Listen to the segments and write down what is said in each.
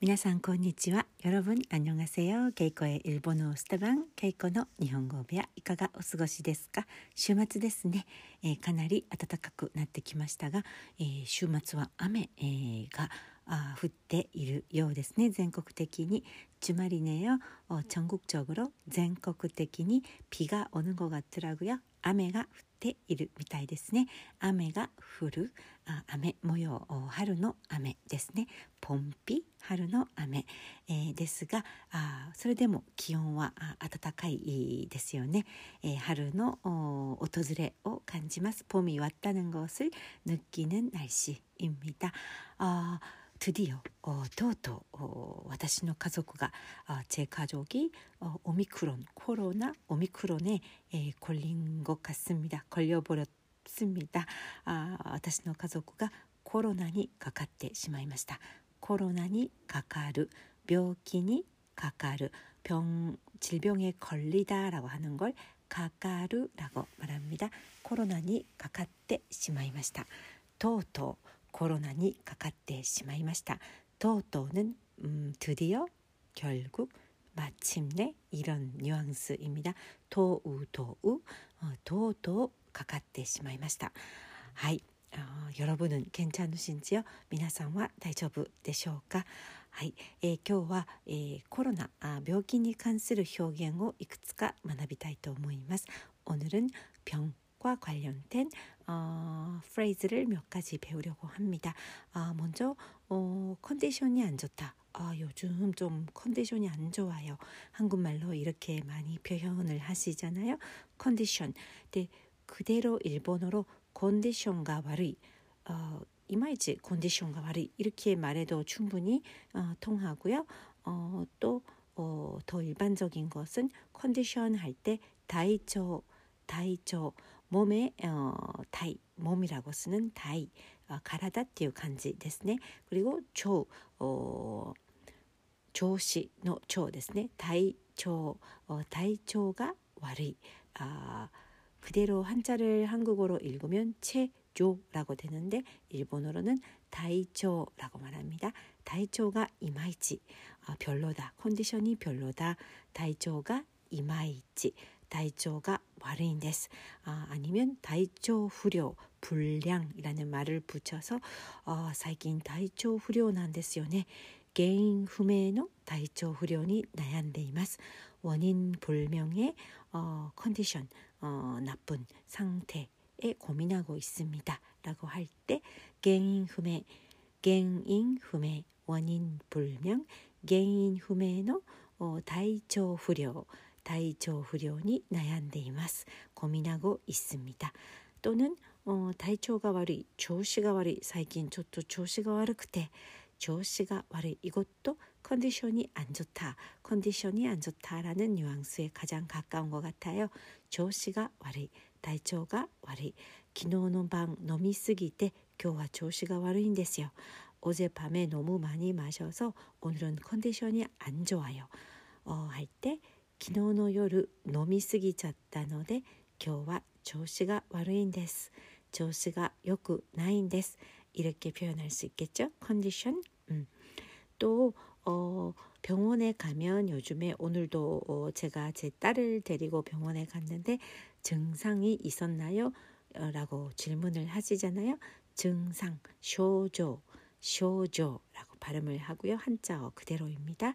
皆さんこんにちは。여러분안녕하세 요。 ケイコへ일본어スタバンケイコの日本語部屋いかがお過ごしですか。週末ですね、えー、かなり暖かくなってきましたが、えー、週末は雨、えー、があ降っているようですね。全国的に주말이네요어전국적으로全国的に비가오는것같더라고요雨が降っ ているみたいですね雨が降るあ雨模様春の雨ですねポンピ春の雨、えー、ですがあそれでも気温は暖かいですよね、えー、春の訪れを感じます봄이왔다는것을느끼는날씨입니다あ 드디어 어, とうとう私の家族が제家族オミクロンコロナオミクロン에에걸린것같습니다걸려버렸습니다私の家族がコロナにかかってしまいましたコロナにかかる病気にかかる병질병에걸리다라고하는걸가까르라고말합니다コロナにかかってしまいましたとうとう コロナにかかってしまいました。とうとう는음드디어결국마침내이런뉘앙스입니다とうとうとうとうかかってしまいました。はい。あ여러분은괜찮으신지요皆さんは大丈夫でしょうかはい、えー、今日は、えー、コロナあ病気に関する表現をいくつか学びたいと思います。오늘은병과 관련된 어, 프레이즈를 몇 가지 배우려고 합니다. 아, 먼저 어, 컨디션이 안 좋다. 아, 요즘 좀 컨디션이 안 좋아요. 한국말로 이렇게 많이 표현을 하시잖아요. 컨디션. 근데 그대로 일본어로 컨디션가 와르이 어, 이마이지 컨디션가 와르이 이렇게 말해도 충분히 어, 통하고요. 어, 또 어, 더 일반적인 것은 컨디션 할 때 다이초 다이초 몸의 어, 다이 몸이라고 쓰는 다이 어, 가라다 っていう感じですね 그리고 조 어, 조시の 조ですね 다이초 어, 다이초가 悪い 아, 그대로 한자를 한국어로 읽으면 체조라고 되는데 일본어로는 다이초라고 말합니다. 다이초가 이마이치 아, 별로다. 컨디션이 별로다. 다이초가 이마이치 体調が 悪いんです 아, 아니면 体調不良 불량이라는 말을 붙여서 어, 最近体調不良なんですよね 개인 후매의 体調不良に 悩んでいます 원인 불명의 어, 컨디션 어, 나쁜 상태에 고민하고 있습니다. 라고 할 때 개인 후매 개인 후매 원인 불명 개인 후매의 어, 体調不良 体調不良に悩んでいます고민하고있습니다 또는体調が悪い調子が悪い最近ちょっと調子が悪くて調子が悪い이것도컨디션이안좋다컨디션이안좋다라는뉘앙스에가장가까운것같아요調子が悪い体調が悪い昨日の晩飲みすぎて今日は調子が悪いんですよ어젯밤에너무많이마셔서오늘은컨디션이안좋아요어할때 昨日の夜飲みすぎちゃったので今日は調子が悪いんです。調子が良くないんです。이렇게표현할수있겠죠컨디션 음. 또 어, 병원에 가면 요즘에 오늘도 어, 제가 제 딸을 데리고 병원에 갔는데 증상이 있었나요? 어, 라고 질문을 하시잖아요. 증상, 쇼조, 쇼조라고 발음을 하고요. 한자어 그대로입니다.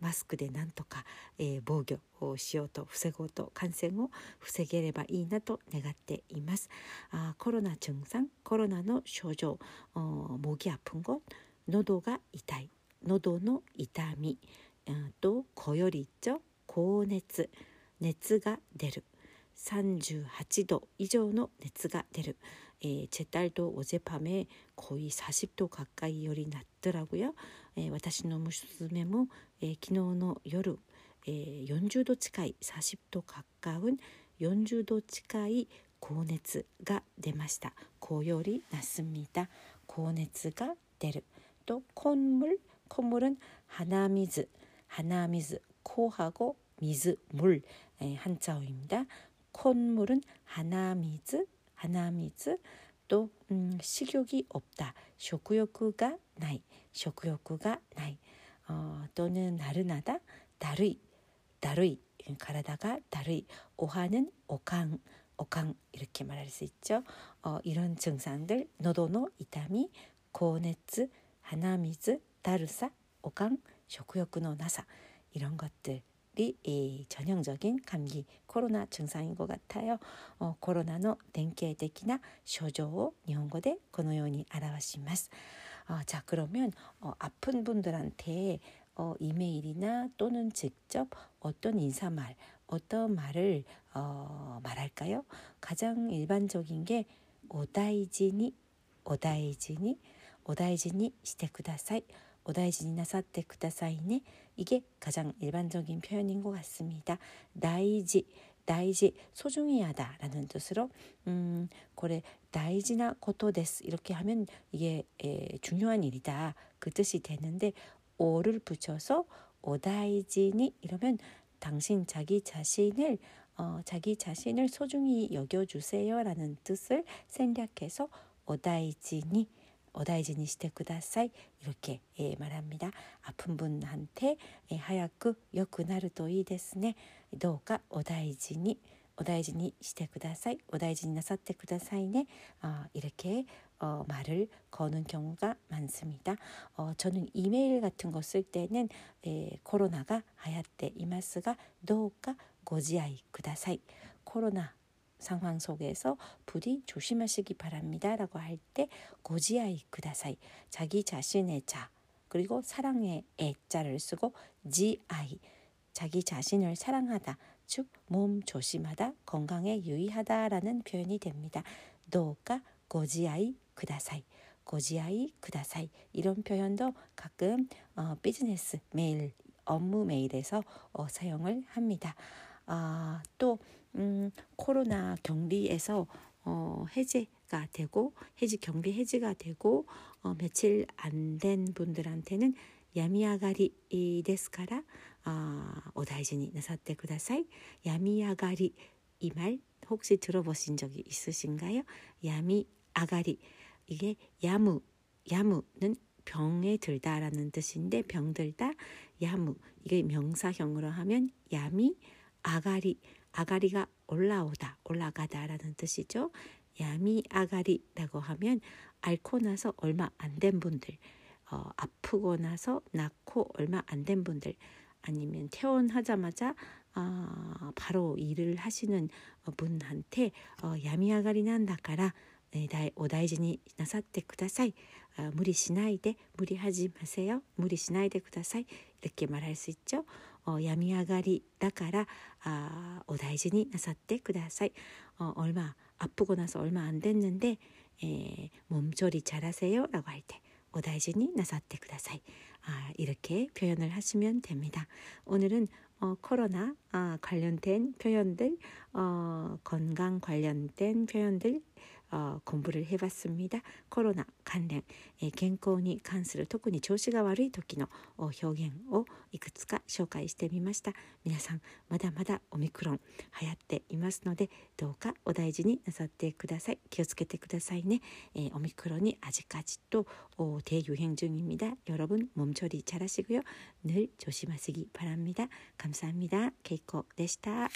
マスクでなんとか、えー、防御をしようと防ごうと感染を防げればいいなと願っています。あコロナ증상コロナの症状목이아픈것喉が痛い喉の痛み、うん、とこより있죠高熱熱が出る38度以上の熱が出る、えー、제딸도어젯밤에거의40度가까이열이났더라고요私の娘も、 えー、昨日の夜、 에, 연주도 近い 40도 가까운 연주도 近い 고熱가 出ました. 고열이 났습니다. 고熱가 出る.또 콧물, 콧물은 하나미즈, 하나미즈, 코하고 미즈, 물 에, 한자어입니다. 콧물은 하나미즈, 하나미즈, 또 음, 식욕이 없다. 쇼쿠욕가 나이, 쇼쿠욕가 나이. 어, 또는 나른하다, 다르이, 다르이. 가라다가 다르이. 오하는 오강, 오강 이렇게 말할 수 있죠. 어, 이런 증상들 노도노 이타미, 고네츠, 하나미즈, 다르사, 오강, 쇼쿠욕의 나사 이런 것들 이 전형적인 감기 코로나 증상인 것 같아요. 어, 코로나의 典型的な症状を日本語でこのように表します. 어, 자 그러면 어, 아픈 분들한테 어, 이메일이나 또는 직접 어떤 인사말, 어떤 말을 어, 말할까요? 가장 일반적인 게 오다이지니, 오다이지니, 오다이지니 시테 쿠다사이, 오다이지니 나 사테 쿠다사이네. 이게 가장 일반적인 표현인 것 같습니다. 나이지, 나이지 소중히 하다라는 뜻으로 음, 고래 나이지나 고토데스 이렇게 하면 이게 에, 중요한 일이다. 그 뜻이 되는데 오를 붙여서 오다이지니 이러면 당신 자기 자신을 어, 자기 자신을 소중히 여겨주세요라는 뜻을 생략해서 오다이지니 오다이지니 시테 쿠다사이 이렇게 예, 말합니다. 아픈 분한테 예, 하얗고 요쿠나르도 이ですね. どうかお大事に 오다이지니 시테 쿠다사이 오다이지니 나사테 쿠다사이네 어, 이렇게 어, 말을 거는 경우가 많습니다. 어, 저는 이메일 같은 거 쓸 때는 에, 코로나가 하얗때 이마스가 도우까 고지아이 쿠다사이 코로나 상황 속에서 부디 조심하시기 바랍니다. 라고 할 때 고지아이 쿠다사이 자기 자신의 자 그리고 사랑의 애자를 쓰고 지아이 자기 자신을 사랑하다 즉 몸 조심하다 건강에 유의하다라는 표현이 됩니다. 도가 고지아이 쿠다사이 고지아이 쿠다사이 이런 표현도 가끔 어, 비즈니스 메일 업무 메일에서 어, 사용을 합니다. 아, 또 음, 코로나 격리에서 어, 해제가 되고 해지 격리 해제가 되고 어, 며칠 안 된 분들한테는 야미아가리 데스카라 아, 오다이지니 나사테 쿠다사이. 야미아가리 이 말 혹시 들어보신 적이 있으신가요? 야미 아가리. 이게 야무 야무는 병에 들다라는 뜻인데 병들다 야무. 이게 명사형으로 하면 야미 아가리 아가리가 올라오다 올라가다라는 뜻이죠. 야미 아가리라고 하면 앓고 나서 얼마 안 된 분들 어, 아프고 나서 낳고 얼마 안 된 분들 아니면 퇴원하자마자 아, 바로 일을 하시는 분한테 어, 야미아가리 난다까라 네, 오다이지니 나사테 쿠다사이 아, 무리 시나이데 무리하지 마세요. 무리 시나이데 쿠다사이 이렇게 말할 수 있죠. 어, 야미아가리 다까라 아, 오다이지니 나사테 쿠다사이. 어, 아, 이렇게 표현을 하시면 됩니다. 오늘은 어, 코로나 아, 관련된 표현들, 어, 건강 관련된 표현들 어, 공부를 해봤습니다. 코로나 관련, 에, 健康に関する特に調子が悪い時の表現をいくつか紹介してみました。皆さんまだまだオミクロン流行っていますのでどうかお大事になさってください。気をつけてくださいね。えー、オミクロンに아직까지도 대유행 중입니다. 여러분 몸처리 잘하시고요. 늘 조심하시기 바랍니다. 감사합니다. 케이코でした。